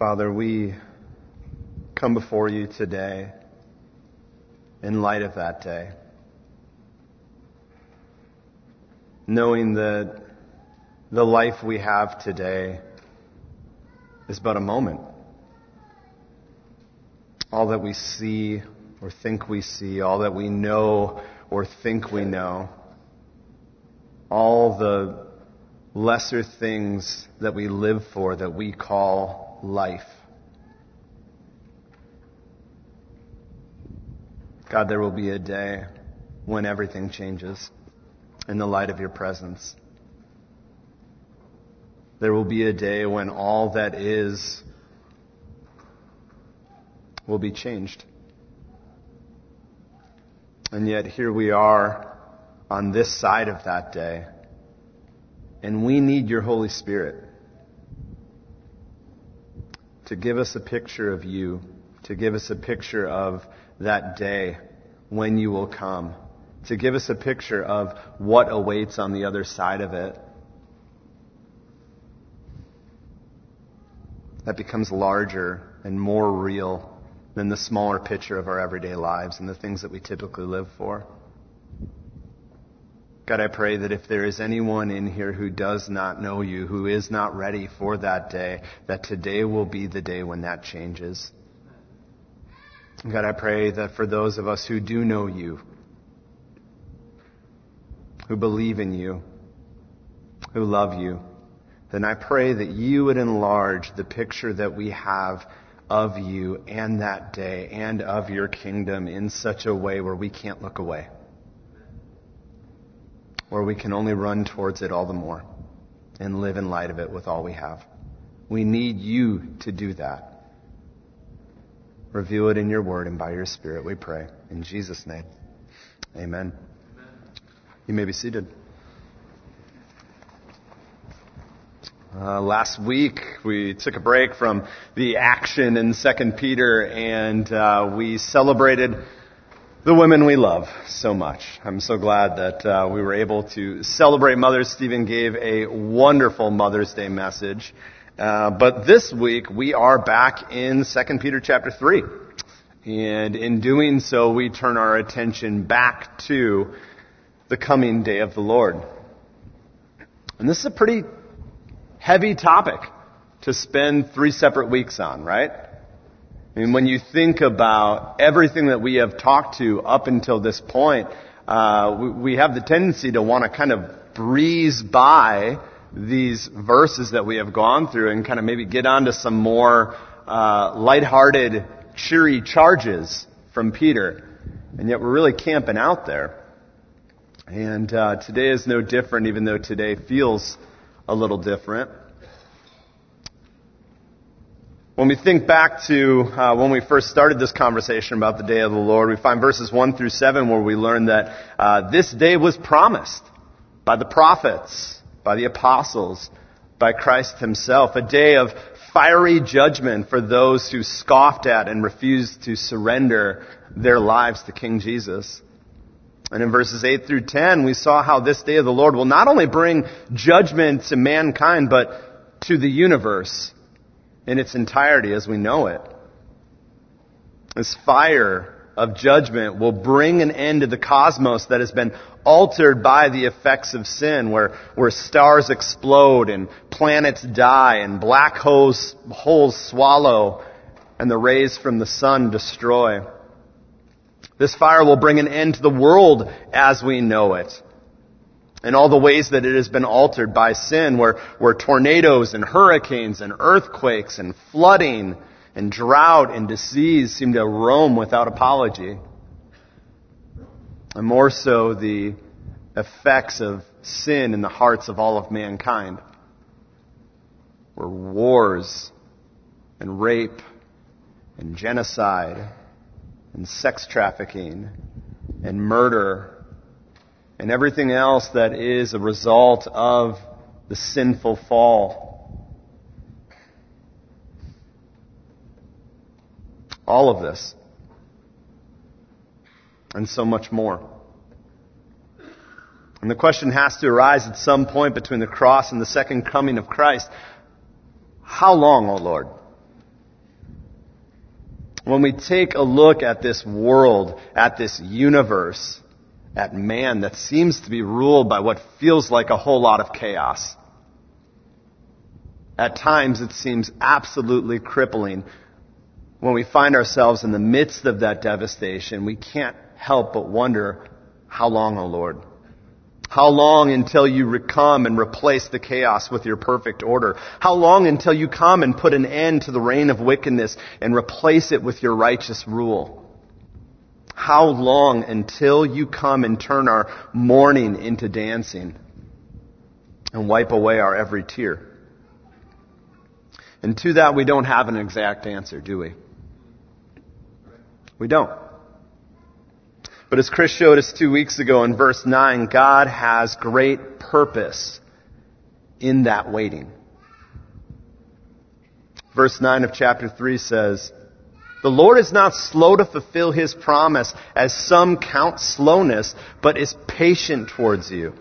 Father, we come before you today in light of that day, knowing that the life we have today is but a moment. All that we see or think we see, all that we know or think we know, all the lesser things that we live for that we call life. God, there will be a day when everything changes in the light of your presence. There will be a day when all that is will be changed. And yet here we are on this side of that day. And we need your Holy Spirit to give us a picture of you, to give us a picture of that day when you will come, to give us a picture of what awaits on the other side of it. That becomes larger and more real than the smaller picture of our everyday lives and the things that we typically live for. God, I pray that if there is anyone in here who does not know you, who is not ready for that day, that today will be the day when that changes. God, I pray that for those of us who do know you, who believe in you, who love you, then I pray that you would enlarge the picture that we have of you and that day and of your kingdom in such a way where we can't look away. Where we can only run towards it all the more and live in light of it with all we have. We need you to do that. Reveal it in your word and by your spirit, we pray. In Jesus' name. Amen. Amen. You may be seated. Uh, last week we took a break from the action in Second Peter, and uh, we celebrated the women we love so much. I'm so glad that uh, we were able to celebrate mothers. Stephen gave a wonderful Mother's Day message, uh, but this week we are back in Second Peter chapter three, and in doing so, we turn our attention back to the coming day of the Lord. And this is a pretty heavy topic to spend three separate weeks on, right? I mean, when you think about everything that we have talked to up until this point, uh, we, we, have the tendency to want to kind of breeze by these verses that we have gone through and kind of maybe get onto some more uh, lighthearted, cheery charges from Peter. And yet we're really camping out there. And uh, today is no different, even though today feels a little different. When we think back to uh, when we first started this conversation about the day of the Lord, we find verses 1 through 7 where we learn that uh, this day was promised by the prophets, by the apostles, by Christ himself, a day of fiery judgment for those who scoffed at and refused to surrender their lives to King Jesus. And in verses 8 through 10, we saw how this day of the Lord will not only bring judgment to mankind, but to the universe in its entirety as we know it. This fire of judgment will bring an end to the cosmos that has been altered by the effects of sin, where, where stars explode and planets die and black holes, holes swallow and the rays from the sun destroy. This fire will bring an end to the world as we know it. And all the ways that it has been altered by sin, where, where tornadoes and hurricanes and earthquakes and flooding and drought and disease seem to roam without apology. And more so, the effects of sin in the hearts of all of mankind. Where wars and rape and genocide and sex trafficking and murder and everything else that is a result of the sinful fall. All of this. And so much more. And the question has to arise at some point between the cross and the second coming of Christ. How long, O oh Lord? When we take a look at this world, at this universe, at man that seems to be ruled by what feels like a whole lot of chaos. At times it seems absolutely crippling. When we find ourselves in the midst of that devastation, we can't help but wonder, how long, O oh Lord? How long until you come and replace the chaos with your perfect order? How long until you come and put an end to the reign of wickedness and replace it with your righteous rule? How long until you come and turn our mourning into dancing and wipe away our every tear? And to that we don't have an exact answer, do we? We don't. But as Chris showed us two weeks ago in verse 9, God has great purpose in that waiting. Verse 9 of chapter 3 says, The Lord is not slow to fulfill his promise, as some count slowness, but is patient towards you,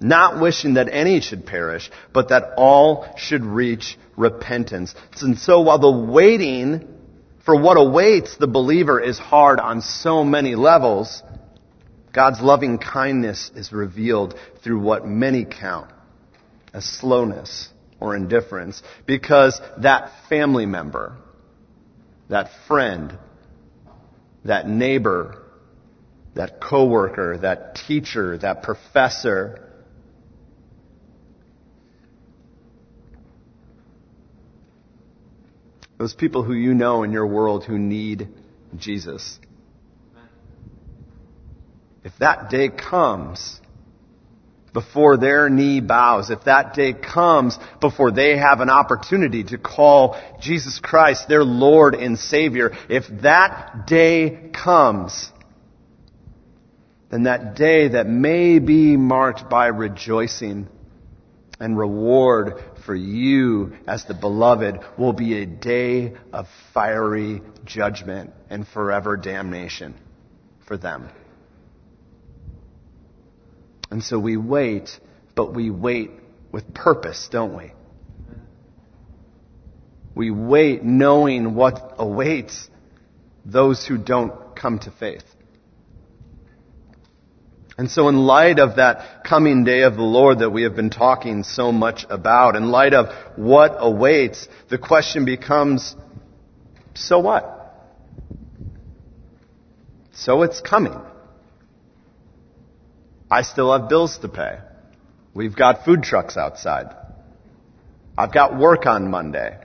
not wishing that any should perish, but that all should reach repentance. And so while the waiting for what awaits the believer is hard on so many levels. God's loving kindness is revealed through what many count as slowness or indifference because that family member, that friend, that neighbor, that coworker, that teacher, that professor, Those people who you know in your world who need Jesus. If that day comes before their knee bows, if that day comes before they have an opportunity to call Jesus Christ their Lord and Savior, if that day comes, then that day that may be marked by rejoicing and reward for you as the beloved will be a day of fiery judgment and forever damnation for them. And so we wait, but we wait with purpose, don't we? We wait knowing what awaits those who don't come to faith. And so in light of that coming day of the Lord that we have been talking so much about, in light of what awaits, the question becomes, so what? So it's coming. I still have bills to pay. We've got food trucks outside. I've got work on Monday.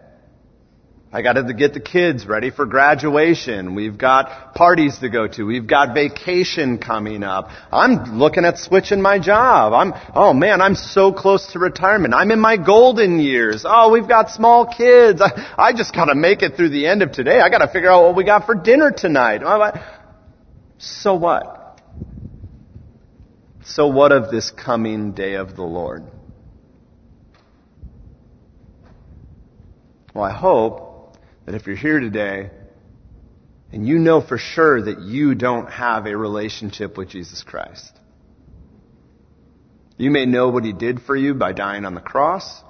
I got to get the kids ready for graduation. We've got parties to go to. We've got vacation coming up. I'm looking at switching my job. I'm, oh man, I'm so close to retirement. I'm in my golden years. Oh, we've got small kids. I, I just gotta make it through the end of today. I gotta figure out what we got for dinner tonight. So what? So what of this coming day of the Lord? Well, I hope that if you're here today and you know for sure that you don't have a relationship with Jesus Christ, you may know what he did for you by dying on the cross.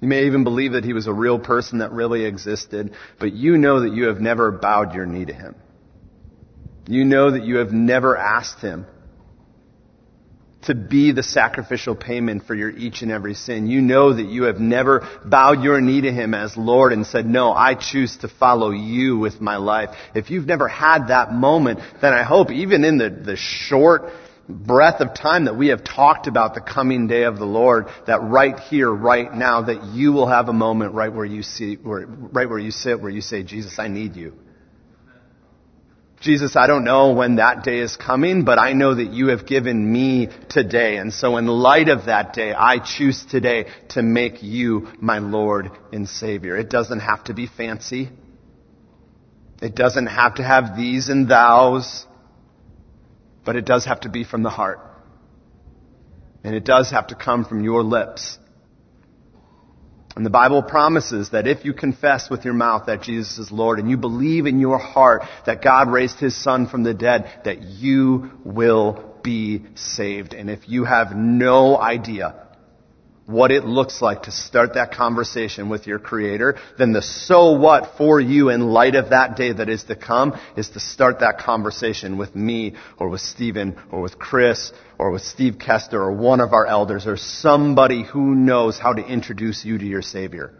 You may even believe that he was a real person that really existed, but you know that you have never bowed your knee to him. You know that you have never asked him to be the sacrificial payment for your each and every sin. You know that you have never bowed your knee to Him as Lord and said, no, I choose to follow you with my life. If you've never had that moment, then I hope even in the, the short breath of time that we have talked about the coming day of the Lord, that right here, right now, that you will have a moment right where you see, where, right where you sit, where you say, Jesus, I need you. Jesus, I don't know when that day is coming, but I know that you have given me today. And so in light of that day, I choose today to make you my Lord and Savior. It doesn't have to be fancy. It doesn't have to have these and thous, but it does have to be from the heart. And it does have to come from your lips. And the Bible promises that if you confess with your mouth that Jesus is Lord and you believe in your heart that God raised his son from the dead, that you will be saved. And if you have no idea what it looks like to start that conversation with your creator, then the so what for you in light of that day that is to come is to start that conversation with me or with Stephen or with Chris or with Steve Kester or one of our elders or somebody who knows how to introduce you to your Savior.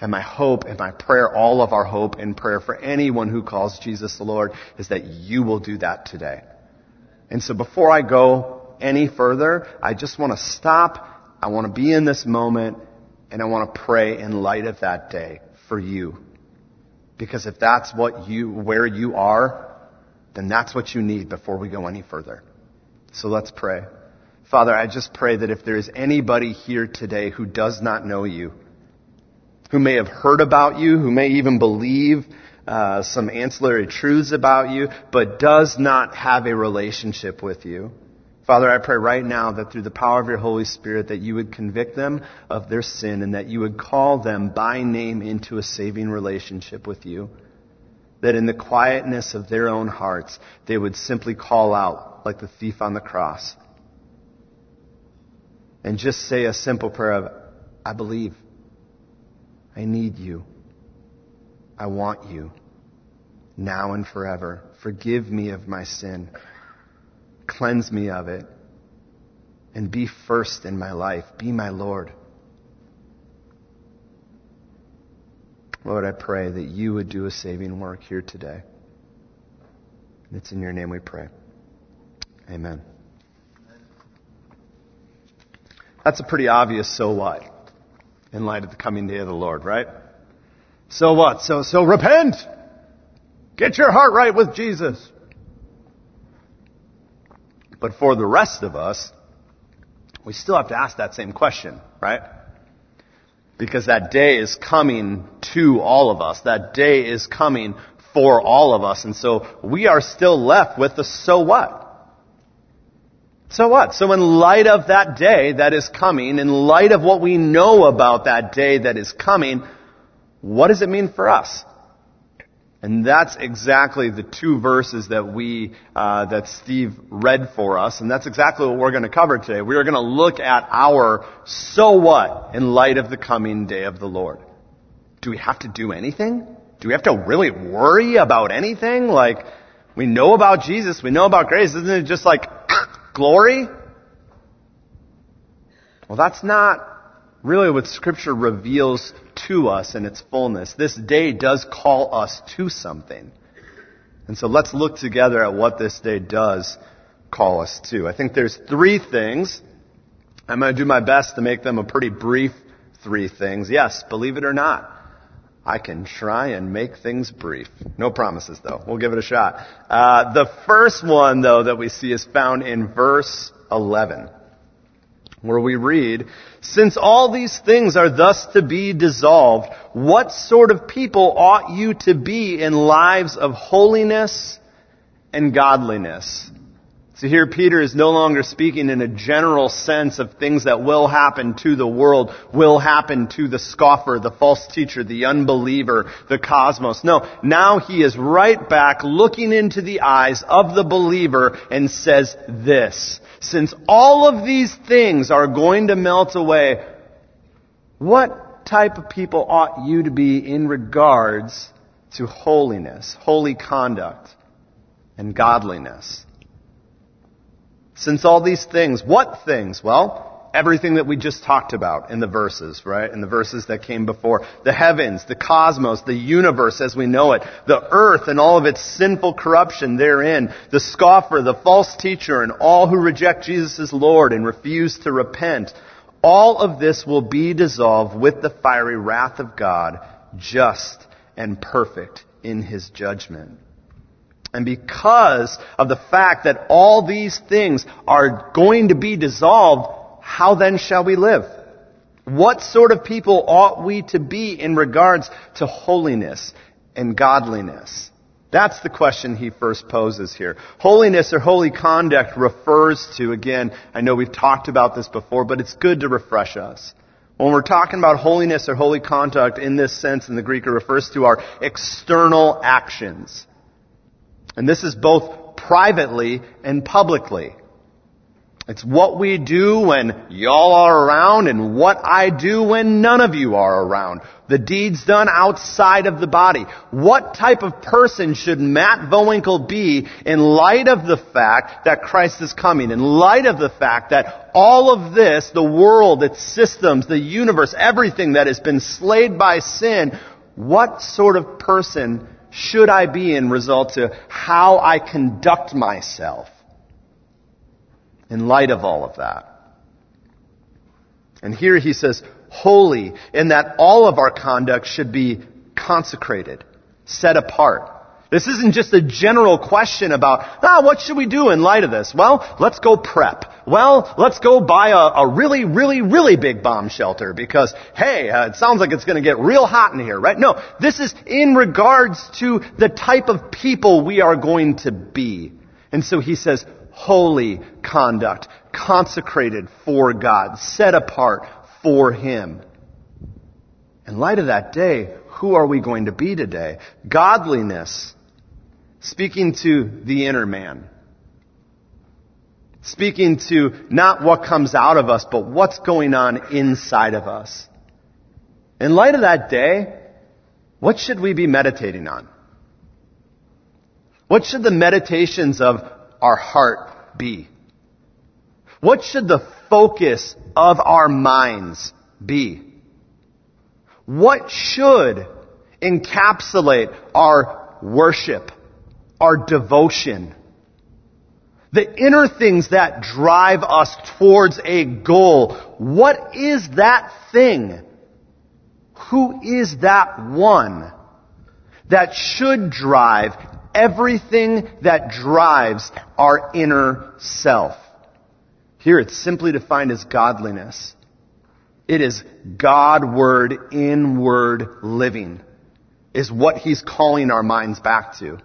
And my hope and my prayer, all of our hope and prayer for anyone who calls Jesus the Lord is that you will do that today. And so before I go any further, I just want to stop I want to be in this moment and I want to pray in light of that day for you. Because if that's what you, where you are, then that's what you need before we go any further. So let's pray. Father, I just pray that if there is anybody here today who does not know you, who may have heard about you, who may even believe uh, some ancillary truths about you, but does not have a relationship with you, Father, I pray right now that through the power of your Holy Spirit that you would convict them of their sin and that you would call them by name into a saving relationship with you. That in the quietness of their own hearts, they would simply call out like the thief on the cross. And just say a simple prayer of, I believe. I need you. I want you. Now and forever. Forgive me of my sin. Cleanse me of it. And be first in my life. Be my Lord. Lord, I pray that you would do a saving work here today. It's in your name we pray. Amen. That's a pretty obvious so what in light of the coming day of the Lord, right? So what? So, so repent! Get your heart right with Jesus. But for the rest of us, we still have to ask that same question, right? Because that day is coming to all of us. That day is coming for all of us. And so we are still left with the so what? So what? So in light of that day that is coming, in light of what we know about that day that is coming, what does it mean for us? And that's exactly the two verses that we, uh, that Steve read for us, and that's exactly what we're going to cover today. We are going to look at our so what in light of the coming day of the Lord. Do we have to do anything? Do we have to really worry about anything? Like, we know about Jesus, we know about grace, isn't it just like glory? Well, that's not really what Scripture reveals to us in its fullness. This day does call us to something. And so let's look together at what this day does call us to. I think there's three things. I'm going to do my best to make them a pretty brief three things. Yes, believe it or not. I can try and make things brief. No promises though. We'll give it a shot. Uh, the first one though that we see is found in verse 11 where we read, Since all these things are thus to be dissolved, what sort of people ought you to be in lives of holiness and godliness? So here Peter is no longer speaking in a general sense of things that will happen to the world, will happen to the scoffer, the false teacher, the unbeliever, the cosmos. No, now he is right back looking into the eyes of the believer and says this. Since all of these things are going to melt away, what type of people ought you to be in regards to holiness, holy conduct, and godliness? Since all these things, what things? Well, everything that we just talked about in the verses, right? In the verses that came before. The heavens, the cosmos, the universe as we know it, the earth and all of its sinful corruption therein, the scoffer, the false teacher, and all who reject Jesus as Lord and refuse to repent. All of this will be dissolved with the fiery wrath of God, just and perfect in his judgment. And because of the fact that all these things are going to be dissolved, how then shall we live? What sort of people ought we to be in regards to holiness and godliness? That's the question he first poses here. Holiness or holy conduct refers to, again, I know we've talked about this before, but it's good to refresh us. When we're talking about holiness or holy conduct in this sense in the Greek, it refers to our external actions. And this is both privately and publicly. It's what we do when y'all are around and what I do when none of you are around. The deeds done outside of the body. What type of person should Matt Vohwinkel be in light of the fact that Christ is coming? In light of the fact that all of this, the world, its systems, the universe, everything that has been slayed by sin, what sort of person should I be in result to how I conduct myself? in light of all of that. And here he says, holy, in that all of our conduct should be consecrated, set apart. This isn't just a general question about, ah, what should we do in light of this? Well, let's go prep. Well, let's go buy a, a really, really, really big bomb shelter because, hey, uh, it sounds like it's going to get real hot in here, right? No, this is in regards to the type of people we are going to be. And so he says, holy conduct, consecrated for God, set apart for Him. In light of that day, who are we going to be today? Godliness, speaking to the inner man. Speaking to not what comes out of us, but what's going on inside of us. In light of that day, what should we be meditating on? What should the meditations of our heart be? What should the focus of our minds be? What should encapsulate our worship, our devotion? The inner things that drive us towards a goal. What is that thing? Who is that one that should drive everything that drives our inner self. Here it's simply defined as godliness. It is God-word, inward living is what he's calling our minds back to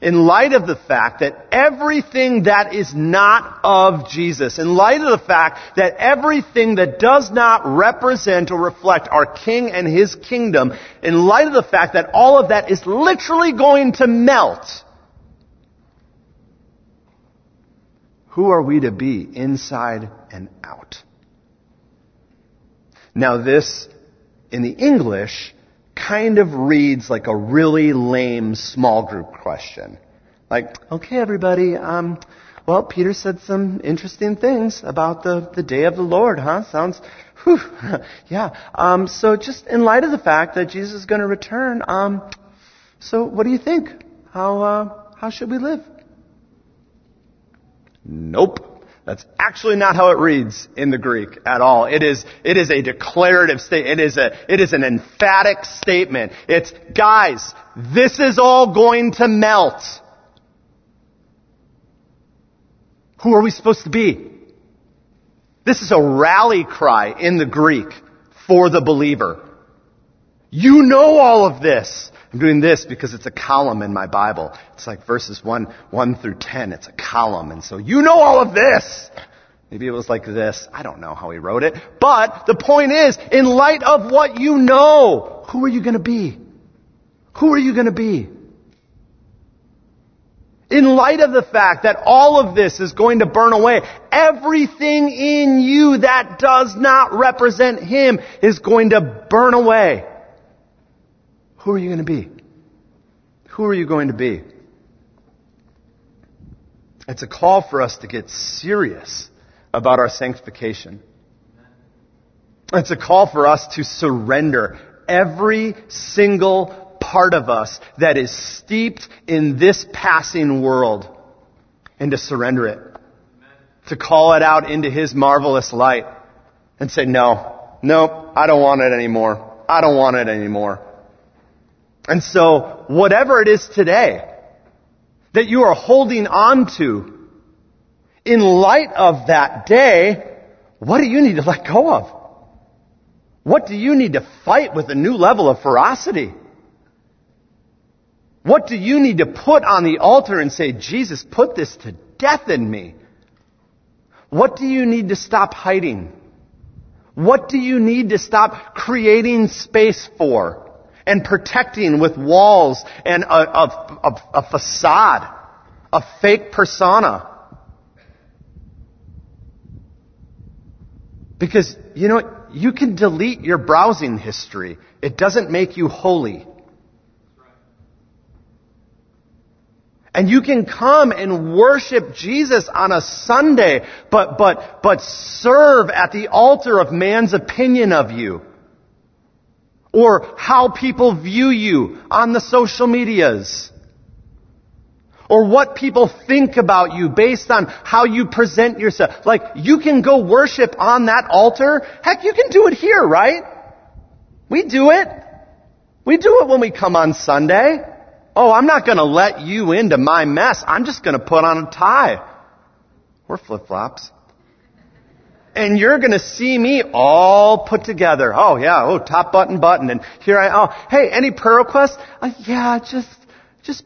in light of the fact that everything that is not of Jesus, in light of the fact that everything that does not represent or reflect our King and His kingdom, in light of the fact that all of that is literally going to melt, who are we to be inside and out? Now this, in the English, kind of reads like a really lame small group question. Like, okay, everybody, um, well, Peter said some interesting things about the, the day of the Lord, huh? Sounds, whew, yeah. Um, so just in light of the fact that Jesus is going to return, um, so what do you think? How, uh, how should we live? Nope. That's actually not how it reads in the Greek at all. It is, it is a declarative statement. It is a, it is an emphatic statement. It's, guys, this is all going to melt. Who are we supposed to be? This is a rally cry in the Greek for the believer. You know all of this. I'm doing this because it's a column in my Bible. It's like verses 1, 1 through 10. It's a column. And so you know all of this. Maybe it was like this. I don't know how he wrote it. But the point is, in light of what you know, who are you going to be? Who are you going to be? In light of the fact that all of this is going to burn away, everything in you that does not represent Him is going to burn away. Who are you going to be? Who are you going to be? It's a call for us to get serious about our sanctification. It's a call for us to surrender every single part of us that is steeped in this passing world and to surrender it. To call it out into His marvelous light and say, no, nope, I don't want it anymore. I don't want it anymore. And so, whatever it is today that you are holding on to, in light of that day, what do you need to let go of? What do you need to fight with a new level of ferocity? What do you need to put on the altar and say, Jesus, put this to death in me? What do you need to stop hiding? What do you need to stop creating space for? And protecting with walls and a, a, a, a facade, a fake persona. Because, you know, you can delete your browsing history. It doesn't make you holy. And you can come and worship Jesus on a Sunday, but, but, but serve at the altar of man's opinion of you. Or how people view you on the social medias. Or what people think about you based on how you present yourself. Like, you can go worship on that altar. Heck, you can do it here, right? We do it. We do it when we come on Sunday. Oh, I'm not gonna let you into my mess. I'm just gonna put on a tie. Or flip-flops. And you're gonna see me all put together. Oh yeah, oh, top button button. And here I, oh, hey, any prayer requests? Uh, yeah, just, just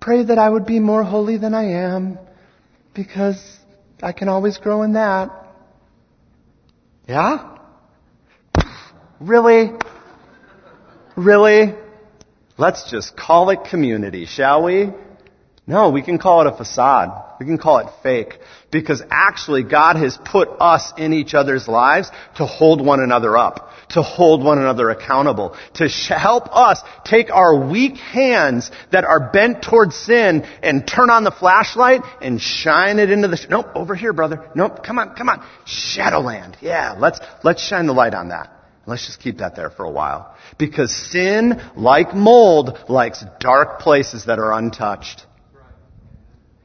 pray that I would be more holy than I am. Because I can always grow in that. Yeah? Really? Really? Let's just call it community, shall we? No, we can call it a facade. We can call it fake. Because actually God has put us in each other's lives to hold one another up, to hold one another accountable, to help us take our weak hands that are bent towards sin and turn on the flashlight and shine it into the, sh- nope, over here, brother. Nope, come on, come on. Shadowland. Yeah, let's, let's shine the light on that. Let's just keep that there for a while. Because sin, like mold, likes dark places that are untouched.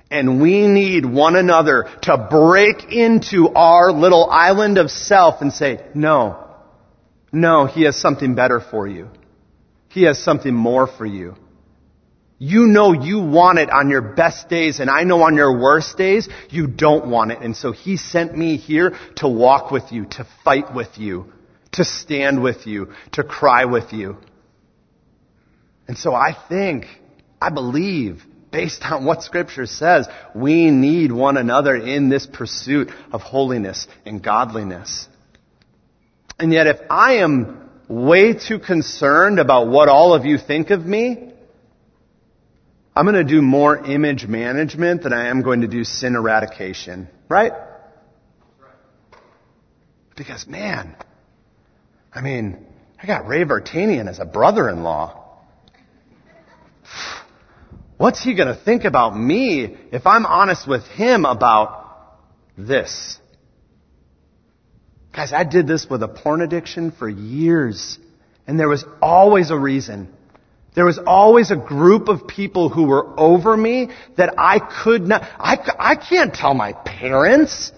And we need one another to break into our little island of self and say, no, no, He has something better for you. He has something more for you. You know you want it on your best days and I know on your worst days you don't want it. And so He sent me here to walk with you, to fight with you, to stand with you, to cry with you. And so I think, I believe, based on what scripture says, we need one another in this pursuit of holiness and godliness. And yet if I am way too concerned about what all of you think of me, I'm going to do more image management than I am going to do sin eradication. Right? Because man, I mean, I got Ray Vartanian as a brother-in-law. What's he going to think about me if I'm honest with him about this? Guys, I did this with a porn addiction for years. And there was always a reason. There was always a group of people who were over me that I could not, I, I can't tell my parents.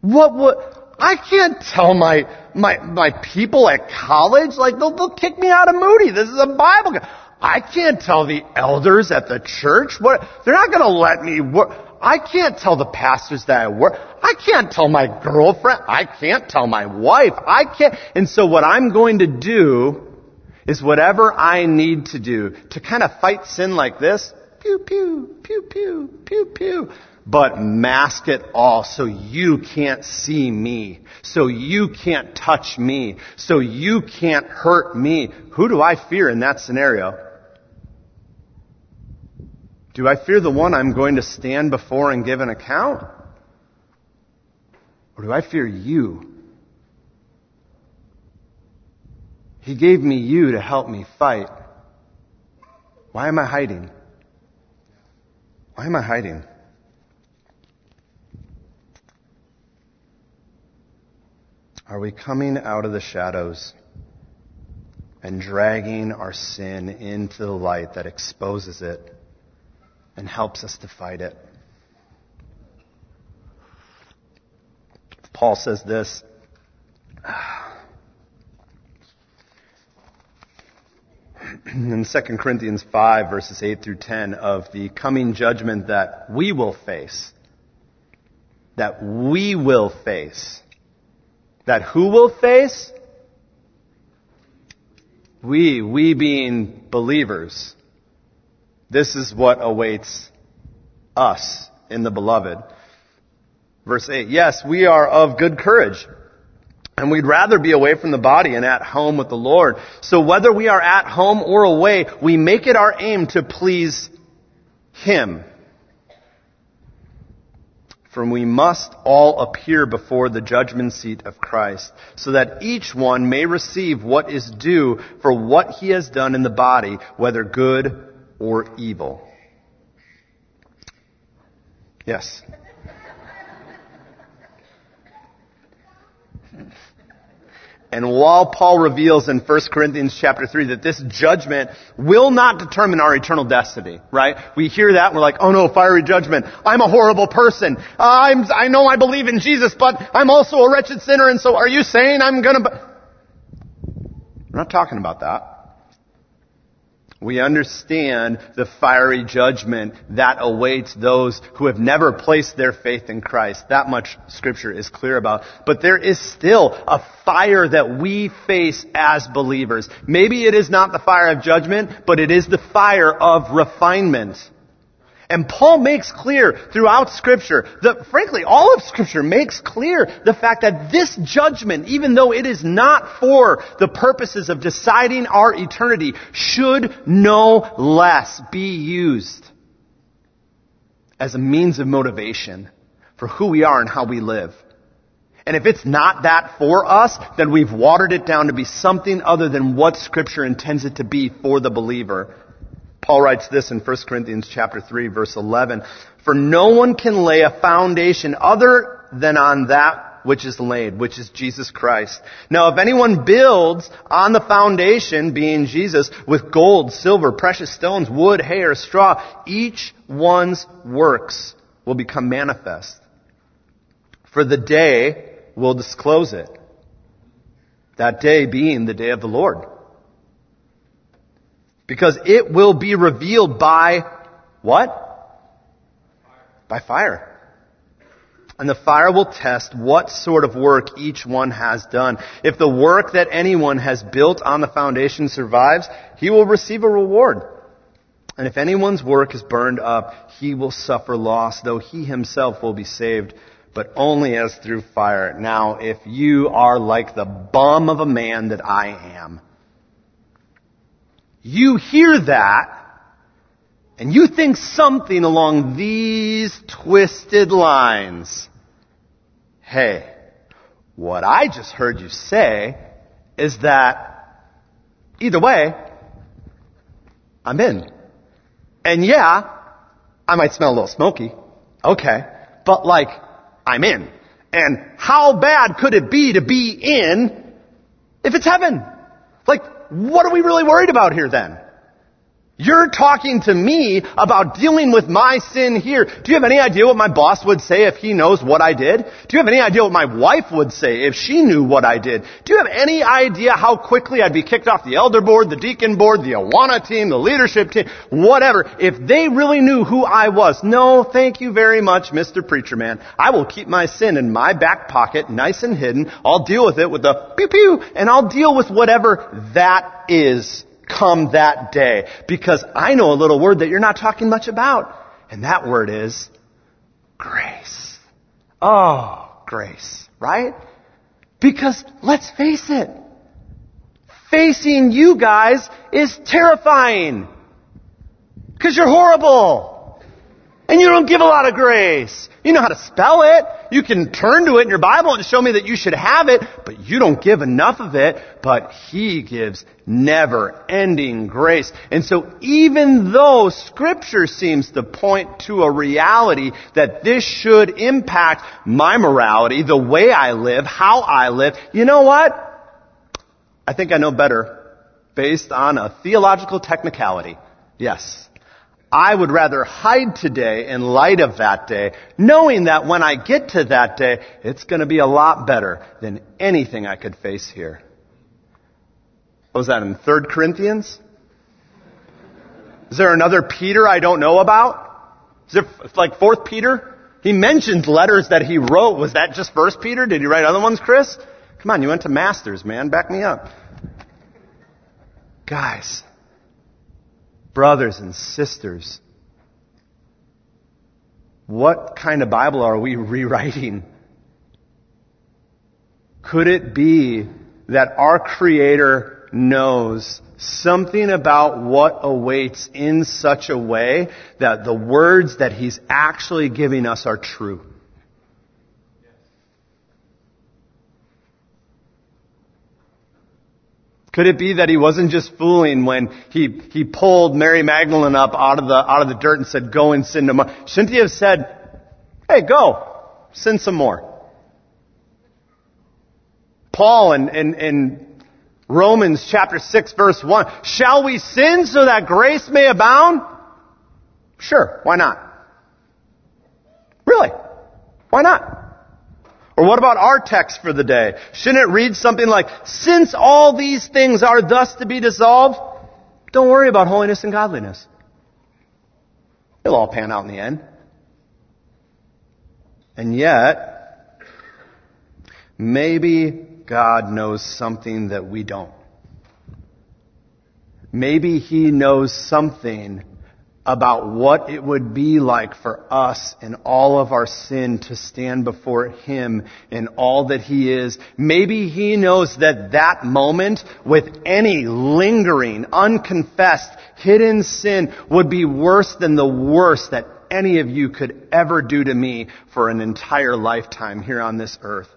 What would, I can't tell my, my, my people at college, like they'll, they'll kick me out of Moody. This is a Bible. I can't tell the elders at the church what, they're not gonna let me work. I can't tell the pastors that I work. I can't tell my girlfriend. I can't tell my wife. I can't. And so what I'm going to do is whatever I need to do to kind of fight sin like this, pew, pew, pew, pew, pew, pew but mask it all so you can't see me, so you can't touch me, so you can't hurt me. Who do I fear in that scenario? Do I fear the one I'm going to stand before and give an account? Or do I fear you? He gave me you to help me fight. Why am I hiding? Why am I hiding? Are we coming out of the shadows and dragging our sin into the light that exposes it and helps us to fight it? Paul says this. In 2 Corinthians 5 verses 8 through 10 of the coming judgment that we will face. That we will face that who will face? We, we being believers. This is what awaits us in the beloved. Verse 8, yes, we are of good courage. And we'd rather be away from the body and at home with the Lord. So whether we are at home or away, we make it our aim to please Him. For we must all appear before the judgment seat of Christ, so that each one may receive what is due for what he has done in the body, whether good or evil. Yes. And while Paul reveals in 1 Corinthians chapter 3 that this judgment will not determine our eternal destiny, right? We hear that and we're like, oh no, fiery judgment. I'm a horrible person. I'm, I know I believe in Jesus, but I'm also a wretched sinner and so are you saying I'm gonna... We're not talking about that. We understand the fiery judgment that awaits those who have never placed their faith in Christ. That much scripture is clear about. But there is still a fire that we face as believers. Maybe it is not the fire of judgment, but it is the fire of refinement. And Paul makes clear throughout scripture that frankly all of scripture makes clear the fact that this judgment, even though it is not for the purposes of deciding our eternity, should no less be used as a means of motivation for who we are and how we live. And if it's not that for us, then we've watered it down to be something other than what scripture intends it to be for the believer. Paul writes this in 1 Corinthians chapter 3 verse 11, For no one can lay a foundation other than on that which is laid, which is Jesus Christ. Now if anyone builds on the foundation, being Jesus, with gold, silver, precious stones, wood, hay, or straw, each one's works will become manifest. For the day will disclose it. That day being the day of the Lord. Because it will be revealed by what? By fire. And the fire will test what sort of work each one has done. If the work that anyone has built on the foundation survives, he will receive a reward. And if anyone's work is burned up, he will suffer loss, though he himself will be saved, but only as through fire. Now, if you are like the bum of a man that I am, you hear that, and you think something along these twisted lines. Hey, what I just heard you say is that either way, I'm in. And yeah, I might smell a little smoky. Okay. But like, I'm in. And how bad could it be to be in if it's heaven? Like, what are we really worried about here then? You're talking to me about dealing with my sin here. Do you have any idea what my boss would say if he knows what I did? Do you have any idea what my wife would say if she knew what I did? Do you have any idea how quickly I'd be kicked off the elder board, the deacon board, the Awana team, the leadership team, whatever, if they really knew who I was? No, thank you very much, Mr. Preacher Man. I will keep my sin in my back pocket, nice and hidden. I'll deal with it with the pew pew, and I'll deal with whatever that is come that day. Because I know a little word that you're not talking much about. And that word is grace. Oh, grace, right? Because let's face it, facing you guys is terrifying. Because you're horrible. And you don't give a lot of grace. You know how to spell it. You can turn to it in your Bible and show me that you should have it, but you don't give enough of it. But He gives never ending grace. And so even though scripture seems to point to a reality that this should impact my morality, the way I live, how I live, you know what? I think I know better based on a theological technicality. Yes. I would rather hide today in light of that day, knowing that when I get to that day, it's going to be a lot better than anything I could face here. What was that in 3 Corinthians? Is there another Peter I don't know about? Is there like 4th Peter? He mentions letters that he wrote. Was that just 1st Peter? Did he write other ones, Chris? Come on, you went to Masters, man. Back me up. Guys, brothers and sisters, what kind of Bible are we rewriting? Could it be that our Creator knows something about what awaits in such a way that the words that He's actually giving us are true? Could it be that he wasn't just fooling when he, he pulled Mary Magdalene up out of the, out of the dirt and said, go and sin no more? He have said, hey, go, sin some more? Paul in, in, in Romans chapter 6 verse 1, shall we sin so that grace may abound? Sure, why not? Really? Why not? Or what about our text for the day? Shouldn't it read something like, since all these things are thus to be dissolved, don't worry about holiness and godliness. It'll all pan out in the end. And yet, maybe God knows something that we don't. Maybe He knows something about what it would be like for us in all of our sin to stand before Him in all that He is. Maybe He knows that that moment with any lingering, unconfessed, hidden sin would be worse than the worst that any of you could ever do to me for an entire lifetime here on this earth.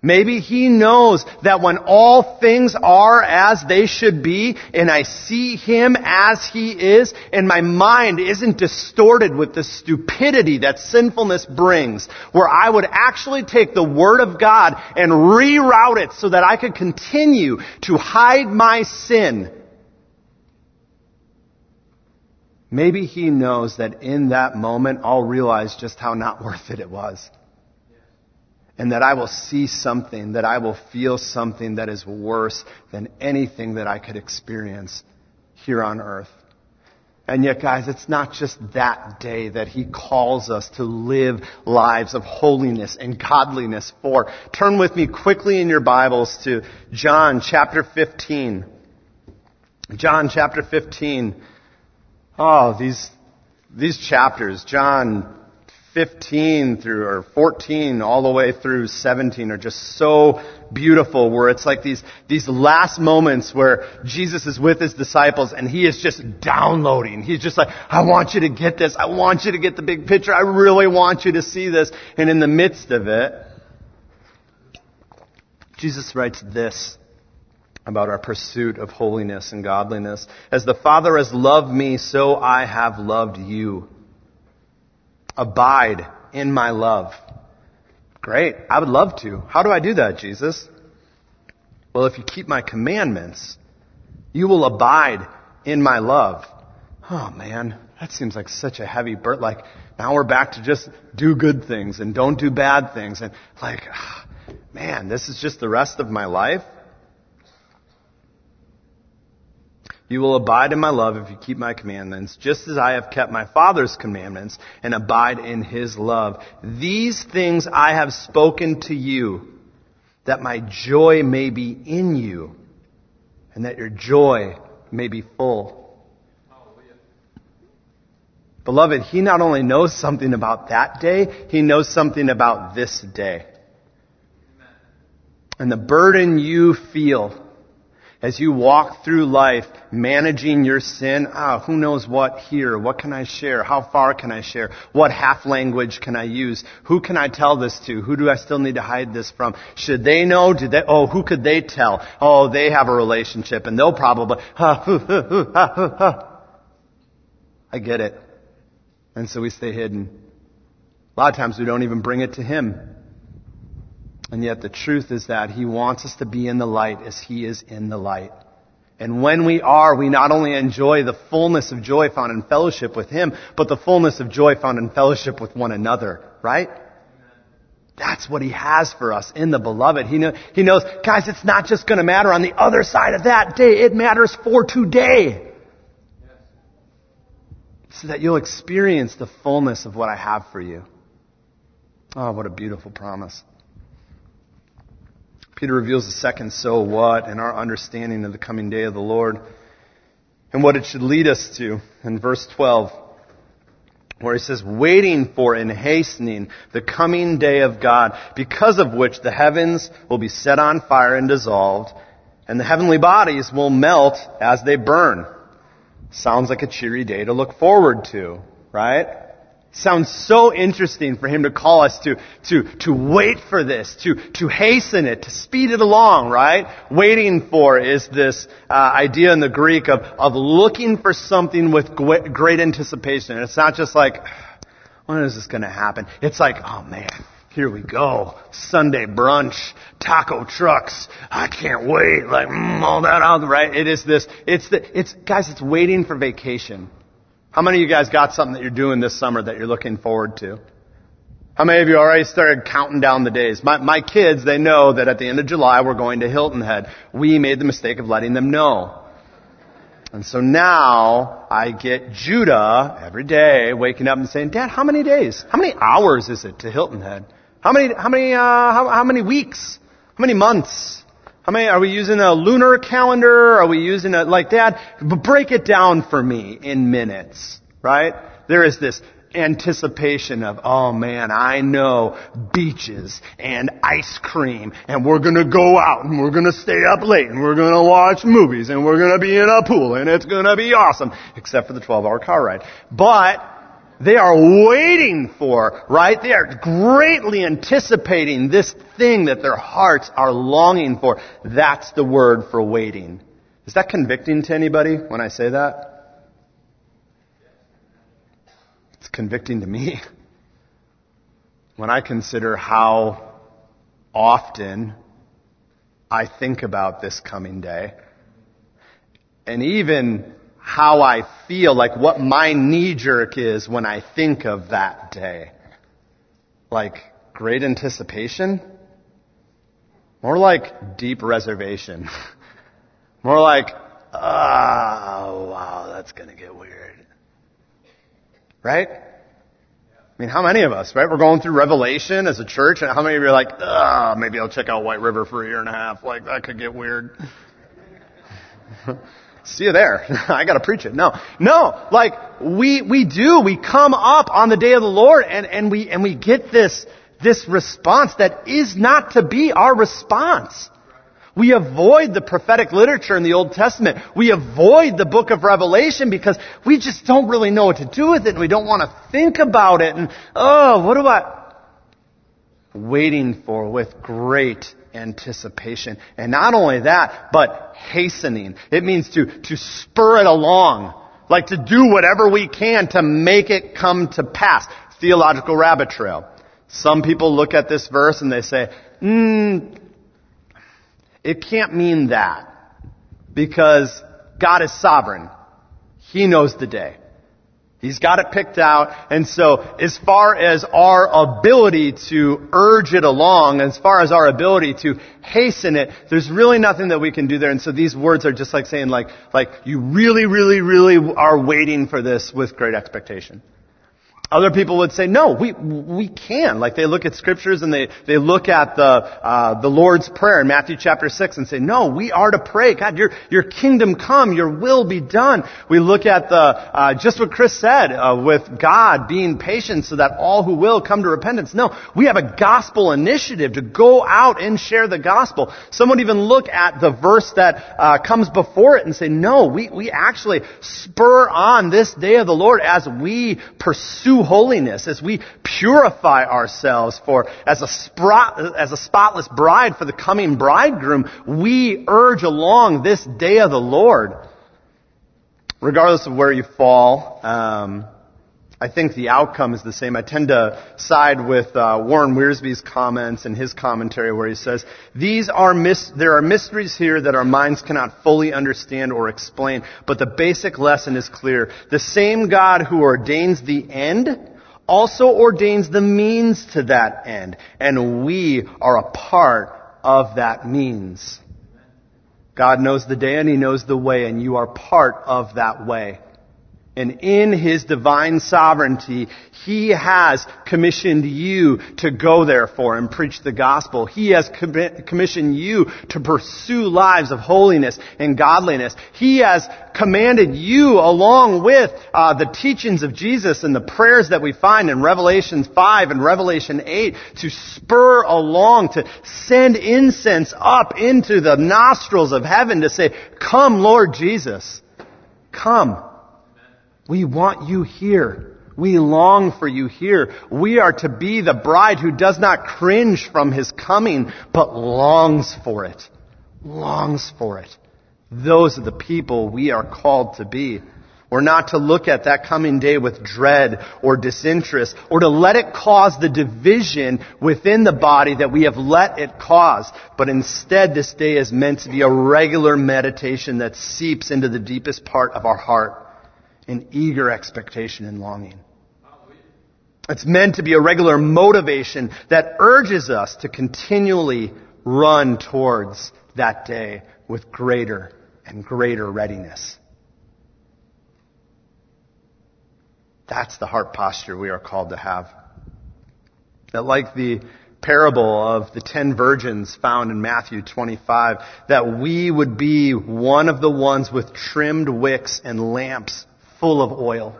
Maybe he knows that when all things are as they should be, and I see him as he is, and my mind isn't distorted with the stupidity that sinfulness brings, where I would actually take the Word of God and reroute it so that I could continue to hide my sin. Maybe he knows that in that moment I'll realize just how not worth it it was and that I will see something, that I will feel something that is worse than anything that I could experience here on earth. And yet, guys, it's not just that day that He calls us to live lives of holiness and godliness for. Turn with me quickly in your Bibles to John chapter 15. John chapter 15. Oh, these, these chapters, John 15 through, or 14 all the way through 17 are just so beautiful where it's like these, these last moments where Jesus is with his disciples and he is just downloading. He's just like, I want you to get this. I want you to get the big picture. I really want you to see this. And in the midst of it, Jesus writes this about our pursuit of holiness and godliness. As the Father has loved me, so I have loved you. Abide in my love. Great. I would love to. How do I do that, Jesus? Well, if you keep my commandments, you will abide in my love. Oh man, that seems like such a heavy burden. Like, now we're back to just do good things and don't do bad things. And like, ah, man, this is just the rest of my life. You will abide in my love if you keep my commandments, just as I have kept my Father's commandments and abide in his love. These things I have spoken to you, that my joy may be in you, and that your joy may be full. Beloved, he not only knows something about that day, he knows something about this day. And the burden you feel as you walk through life managing your sin, ah, who knows what here? What can I share? How far can I share? What half language can I use? Who can I tell this to? Who do I still need to hide this from? Should they know? Do they, oh, who could they tell? Oh, they have a relationship and they'll probably, ha huh ha ha. I get it. And so we stay hidden. A lot of times we don't even bring it to Him. And yet the truth is that He wants us to be in the light as He is in the light. And when we are, we not only enjoy the fullness of joy found in fellowship with Him, but the fullness of joy found in fellowship with one another, right? That's what He has for us in the beloved. He, know, he knows, guys, it's not just going to matter on the other side of that day. It matters for today. So that you'll experience the fullness of what I have for you. Oh, what a beautiful promise. Peter reveals the second so what and our understanding of the coming day of the Lord and what it should lead us to in verse 12 where he says, waiting for and hastening the coming day of God, because of which the heavens will be set on fire and dissolved, and the heavenly bodies will melt as they burn. Sounds like a cheery day to look forward to, right? Sounds so interesting for him to call us to, to, to wait for this, to, to hasten it, to speed it along, right? Waiting for is this uh, idea in the Greek of, of looking for something with great anticipation. And it's not just like, when is this going to happen? It's like, oh man, here we go. Sunday brunch, taco trucks. I can't wait. Like, mm, all that out, right? It is this, it's the, it's, guys, it's waiting for vacation. How many of you guys got something that you're doing this summer that you're looking forward to? How many of you already started counting down the days? My, my kids, they know that at the end of July we're going to Hilton Head. We made the mistake of letting them know. And so now I get Judah every day waking up and saying, Dad, how many days? How many hours is it to Hilton Head? How many, how many, uh, how, how many weeks? How many months? How many, are we using a lunar calendar? Are we using a, like, Dad, break it down for me in minutes, right? There is this anticipation of, oh man, I know beaches and ice cream and we're gonna go out and we're gonna stay up late and we're gonna watch movies and we're gonna be in a pool and it's gonna be awesome. Except for the 12 hour car ride. But, they are waiting for, right? They are greatly anticipating this thing that their hearts are longing for. That's the word for waiting. Is that convicting to anybody when I say that? It's convicting to me. When I consider how often I think about this coming day, and even how I feel, like what my knee jerk is when I think of that day. Like great anticipation? More like deep reservation. More like, oh, wow, that's gonna get weird. Right? I mean, how many of us, right? We're going through Revelation as a church, and how many of you are like, ah, maybe I'll check out White River for a year and a half. Like, that could get weird. See you there. I gotta preach it. No. No. Like, we, we do. We come up on the day of the Lord and, and we, and we get this, this response that is not to be our response. We avoid the prophetic literature in the Old Testament. We avoid the book of Revelation because we just don't really know what to do with it and we don't want to think about it and, oh, what do I, waiting for with great anticipation. And not only that, but hastening. It means to, to spur it along. Like to do whatever we can to make it come to pass. Theological rabbit trail. Some people look at this verse and they say, hmm, it can't mean that. Because God is sovereign. He knows the day. He's got it picked out. And so, as far as our ability to urge it along, as far as our ability to hasten it, there's really nothing that we can do there. And so these words are just like saying like, like, you really, really, really are waiting for this with great expectation. Other people would say, no, we, we can. Like they look at scriptures and they, they look at the, uh, the Lord's Prayer in Matthew chapter 6 and say, no, we are to pray. God, your, your kingdom come, your will be done. We look at the, uh, just what Chris said, uh, with God being patient so that all who will come to repentance. No, we have a gospel initiative to go out and share the gospel. Some would even look at the verse that, uh, comes before it and say, no, we, we actually spur on this day of the Lord as we pursue holiness, as we purify ourselves for, as a, spro- as a spotless bride for the coming bridegroom, we urge along this day of the Lord. Regardless of where you fall, um, I think the outcome is the same. I tend to side with uh, Warren Wiersbe's comments and his commentary where he says, "These are mis- there are mysteries here that our minds cannot fully understand or explain, but the basic lesson is clear. The same God who ordains the end also ordains the means to that end, and we are a part of that means." God knows the day and He knows the way, and you are part of that way. And in His divine sovereignty, He has commissioned you to go therefore and preach the gospel. He has commissioned you to pursue lives of holiness and godliness. He has commanded you along with uh, the teachings of Jesus and the prayers that we find in Revelation 5 and Revelation 8 to spur along, to send incense up into the nostrils of heaven to say, come Lord Jesus, come. We want you here. We long for you here. We are to be the bride who does not cringe from his coming, but longs for it. Longs for it. Those are the people we are called to be. We're not to look at that coming day with dread or disinterest or to let it cause the division within the body that we have let it cause. But instead, this day is meant to be a regular meditation that seeps into the deepest part of our heart in eager expectation and longing. It's meant to be a regular motivation that urges us to continually run towards that day with greater and greater readiness. That's the heart posture we are called to have. That like the parable of the ten virgins found in Matthew 25, that we would be one of the ones with trimmed wicks and lamps full of oil,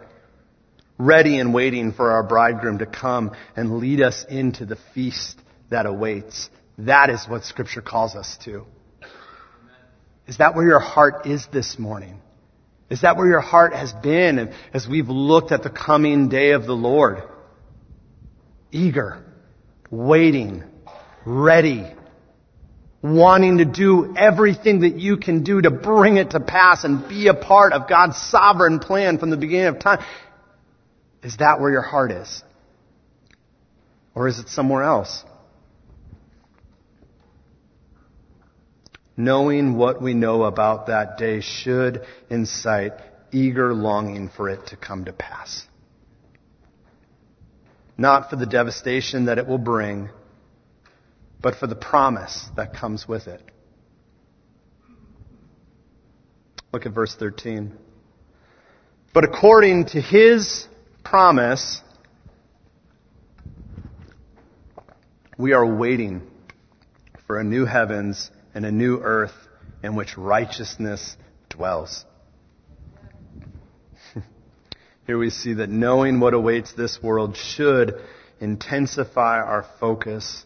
ready and waiting for our bridegroom to come and lead us into the feast that awaits. That is what scripture calls us to. Is that where your heart is this morning? Is that where your heart has been as we've looked at the coming day of the Lord? Eager, waiting, ready, wanting to do everything that you can do to bring it to pass and be a part of God's sovereign plan from the beginning of time. Is that where your heart is? Or is it somewhere else? Knowing what we know about that day should incite eager longing for it to come to pass. Not for the devastation that it will bring, but for the promise that comes with it. Look at verse 13. But according to his promise, we are waiting for a new heavens and a new earth in which righteousness dwells. Here we see that knowing what awaits this world should intensify our focus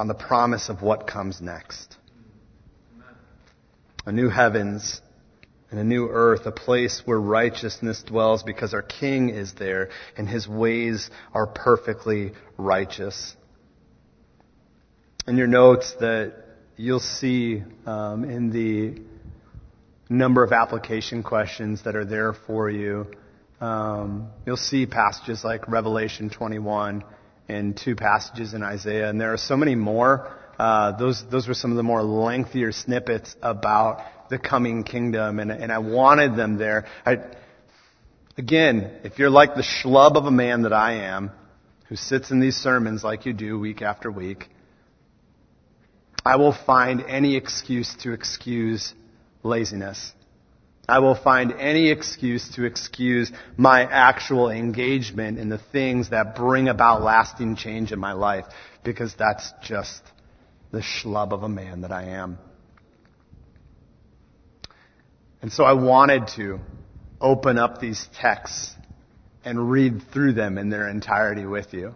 on the promise of what comes next. A new heavens and a new earth, a place where righteousness dwells because our King is there and his ways are perfectly righteous. In your notes that you'll see um, in the number of application questions that are there for you. Um, you'll see passages like Revelation 21 and two passages in Isaiah, and there are so many more. Uh, those those were some of the more lengthier snippets about the coming kingdom, and and I wanted them there. I, again, if you're like the schlub of a man that I am, who sits in these sermons like you do week after week, I will find any excuse to excuse laziness. I will find any excuse to excuse my actual engagement in the things that bring about lasting change in my life because that's just the schlub of a man that I am. And so I wanted to open up these texts and read through them in their entirety with you.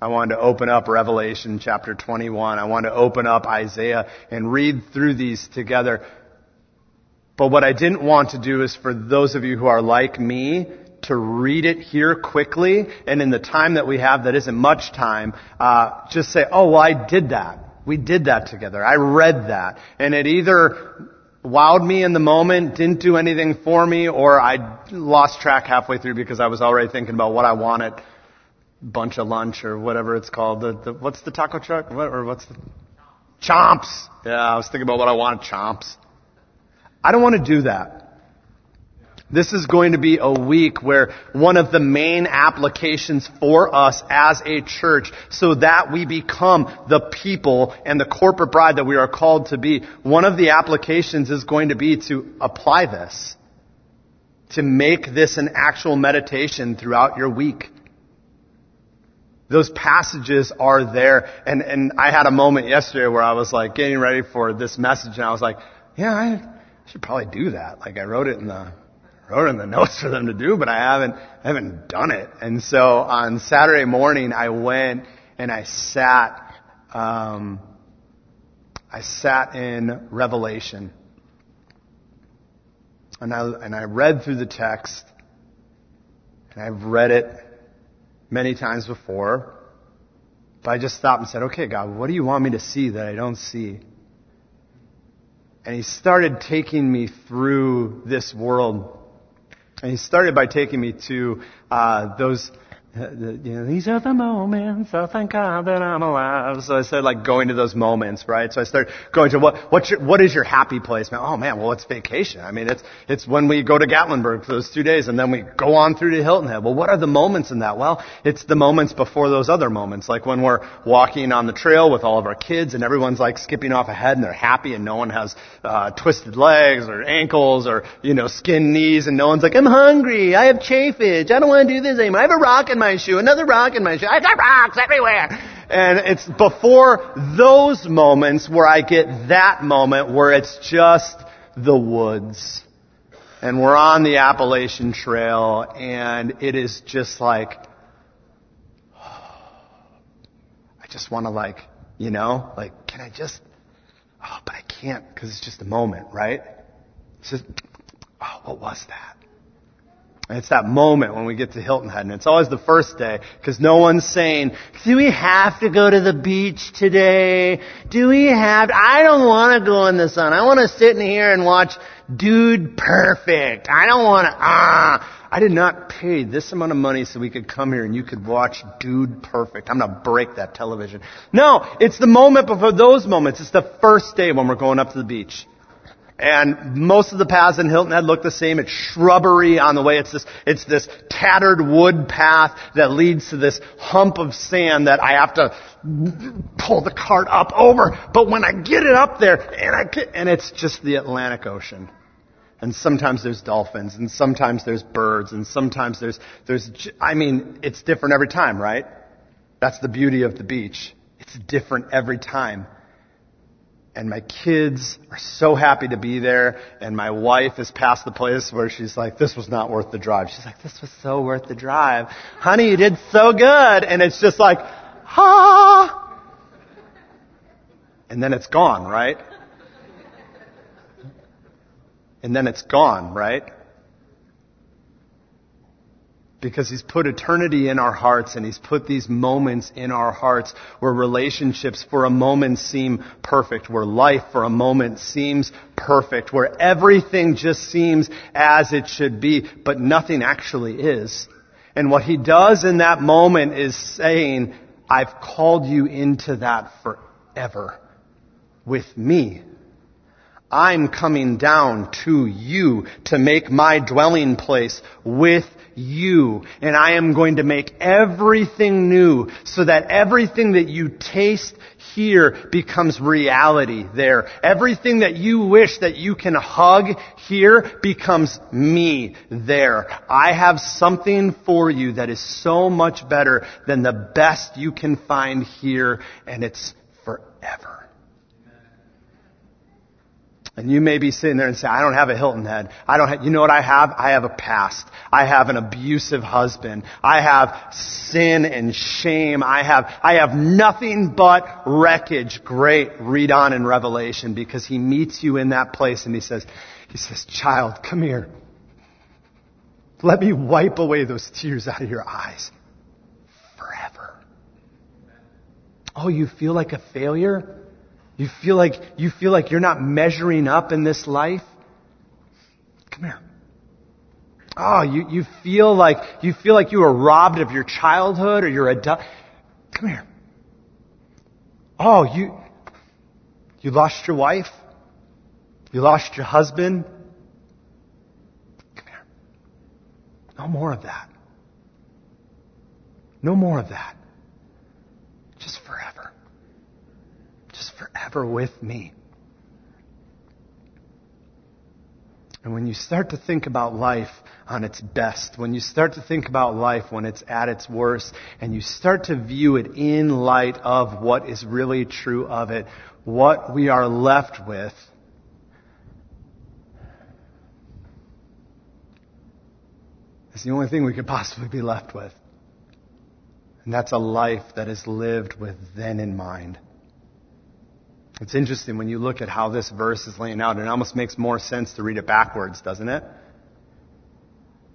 I wanted to open up Revelation chapter 21. I wanted to open up Isaiah and read through these together. But what I didn't want to do is for those of you who are like me to read it here quickly and in the time that we have that isn't much time, uh, just say, oh, well, I did that. We did that together. I read that. And it either wowed me in the moment, didn't do anything for me, or I lost track halfway through because I was already thinking about what I wanted bunch of lunch or whatever it's called. The, the, what's the taco truck? What, or what's the chomps? Yeah, I was thinking about what I wanted. Chomps. I don't want to do that. This is going to be a week where one of the main applications for us as a church so that we become the people and the corporate bride that we are called to be, one of the applications is going to be to apply this. To make this an actual meditation throughout your week. Those passages are there. And, and I had a moment yesterday where I was like getting ready for this message and I was like, yeah, I should probably do that. Like I wrote it in the, wrote in the notes for them to do, but I haven't, I haven't done it. And so on Saturday morning I went and I sat, um, I sat in Revelation. And I, and I read through the text And I've read it many times before. But I just stopped and said, okay, God, what do you want me to see that I don't see? And he started taking me through this world. And he started by taking me to uh, those these are the moments. Oh, thank God that I'm alive. So I started like going to those moments, right? So I started going to what, what's your, what is your happy place? Man, oh man, well it's vacation. I mean, it's, it's when we go to Gatlinburg for those two days and then we go on through to Hilton Head. Well, what are the moments in that? Well, it's the moments before those other moments, like when we're walking on the trail with all of our kids and everyone's like skipping off ahead and they're happy and no one has, uh, twisted legs or ankles or, you know, skin knees and no one's like, I'm hungry. I have chafage. I don't want to do this anymore. I have a rock in my shoe, another rock in my shoe. I've got rocks everywhere. And it's before those moments where I get that moment where it's just the woods. And we're on the Appalachian Trail and it is just like, I just want to like, you know, like, can I just, oh, but I can't because it's just a moment, right? It's just, oh, what was that? And it's that moment when we get to Hilton Head, and it's always the first day, because no one's saying, do we have to go to the beach today? Do we have, I don't want to go in the sun. I want to sit in here and watch Dude Perfect. I don't want to, ah. I did not pay this amount of money so we could come here and you could watch Dude Perfect. I'm gonna break that television. No, it's the moment before those moments. It's the first day when we're going up to the beach. And most of the paths in Hilton Head look the same. It's shrubbery on the way. It's this, it's this tattered wood path that leads to this hump of sand that I have to pull the cart up over. But when I get it up there, and I get, and it's just the Atlantic Ocean. And sometimes there's dolphins, and sometimes there's birds, and sometimes there's, there's, I mean, it's different every time, right? That's the beauty of the beach. It's different every time and my kids are so happy to be there. And my wife is past the place where she's like this was not worth the drive. She's like this was so worth the drive. Honey you did so good. And it's just like ha. And then it's gone right? And then it's gone right because He's put eternity in our hearts and He's put these moments in our hearts where relationships for a moment seem perfect, where life for a moment seems perfect, where everything just seems as it should be, but nothing actually is. And what He does in that moment is saying, I've called you into that forever with me. I'm coming down to you to make my dwelling place with you. And I am going to make everything new so that everything that you taste here becomes reality there. Everything that you wish that you can hug here becomes me there. I have something for you that is so much better than the best you can find here and it's forever. And you may be sitting there and say, I don't have a Hilton head. I don't have, you know what I have? I have a past. I have an abusive husband. I have sin and shame. I have, I have nothing but wreckage. Great. Read on in Revelation because he meets you in that place and he says, he says, child, come here. Let me wipe away those tears out of your eyes forever. Oh, you feel like a failure? You feel like, you feel like you're not measuring up in this life? Come here. Oh, you, you feel like, you feel like you were robbed of your childhood or your adult. Come here. Oh, you, you lost your wife? You lost your husband? Come here. No more of that. No more of that. Just forever forever with me. And when you start to think about life on its best, when you start to think about life when it's at its worst, and you start to view it in light of what is really true of it, what we are left with is the only thing we could possibly be left with. And that's a life that is lived with then in mind. It's interesting when you look at how this verse is laying out, it almost makes more sense to read it backwards, doesn't it?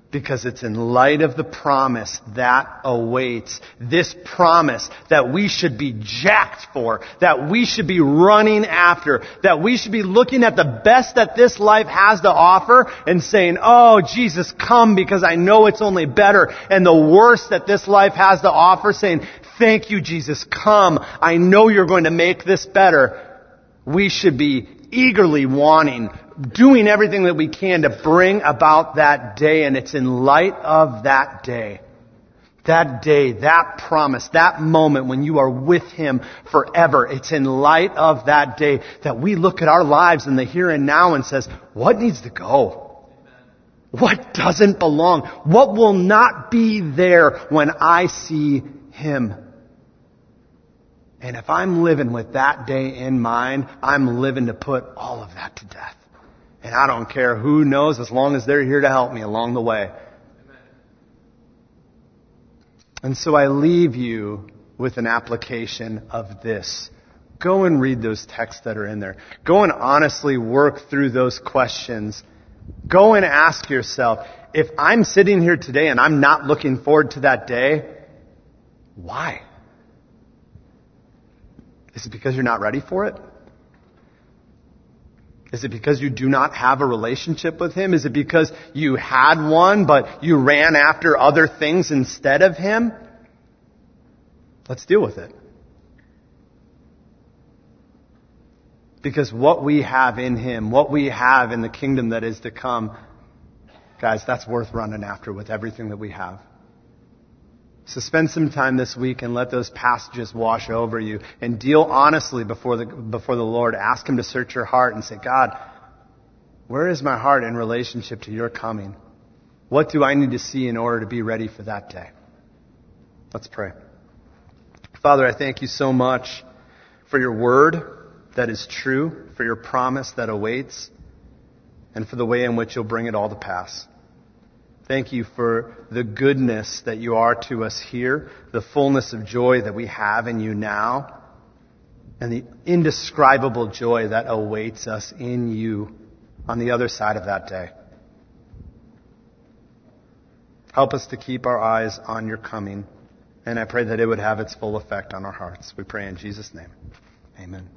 Because it's in light of the promise that awaits. This promise that we should be jacked for, that we should be running after, that we should be looking at the best that this life has to offer and saying, Oh, Jesus, come because I know it's only better. And the worst that this life has to offer saying, Thank you, Jesus, come. I know you're going to make this better. We should be eagerly wanting, doing everything that we can to bring about that day, and it's in light of that day. That day, that promise, that moment when you are with Him forever. It's in light of that day that we look at our lives in the here and now and says, what needs to go? What doesn't belong? What will not be there when I see Him? And if I'm living with that day in mind, I'm living to put all of that to death. And I don't care who knows as long as they're here to help me along the way. And so I leave you with an application of this. Go and read those texts that are in there. Go and honestly work through those questions. Go and ask yourself, if I'm sitting here today and I'm not looking forward to that day, why? Is it because you're not ready for it? Is it because you do not have a relationship with Him? Is it because you had one, but you ran after other things instead of Him? Let's deal with it. Because what we have in Him, what we have in the kingdom that is to come, guys, that's worth running after with everything that we have. So spend some time this week and let those passages wash over you and deal honestly before the, before the Lord. Ask Him to search your heart and say, God, where is my heart in relationship to your coming? What do I need to see in order to be ready for that day? Let's pray. Father, I thank you so much for your word that is true, for your promise that awaits, and for the way in which you'll bring it all to pass. Thank you for the goodness that you are to us here, the fullness of joy that we have in you now, and the indescribable joy that awaits us in you on the other side of that day. Help us to keep our eyes on your coming, and I pray that it would have its full effect on our hearts. We pray in Jesus' name. Amen.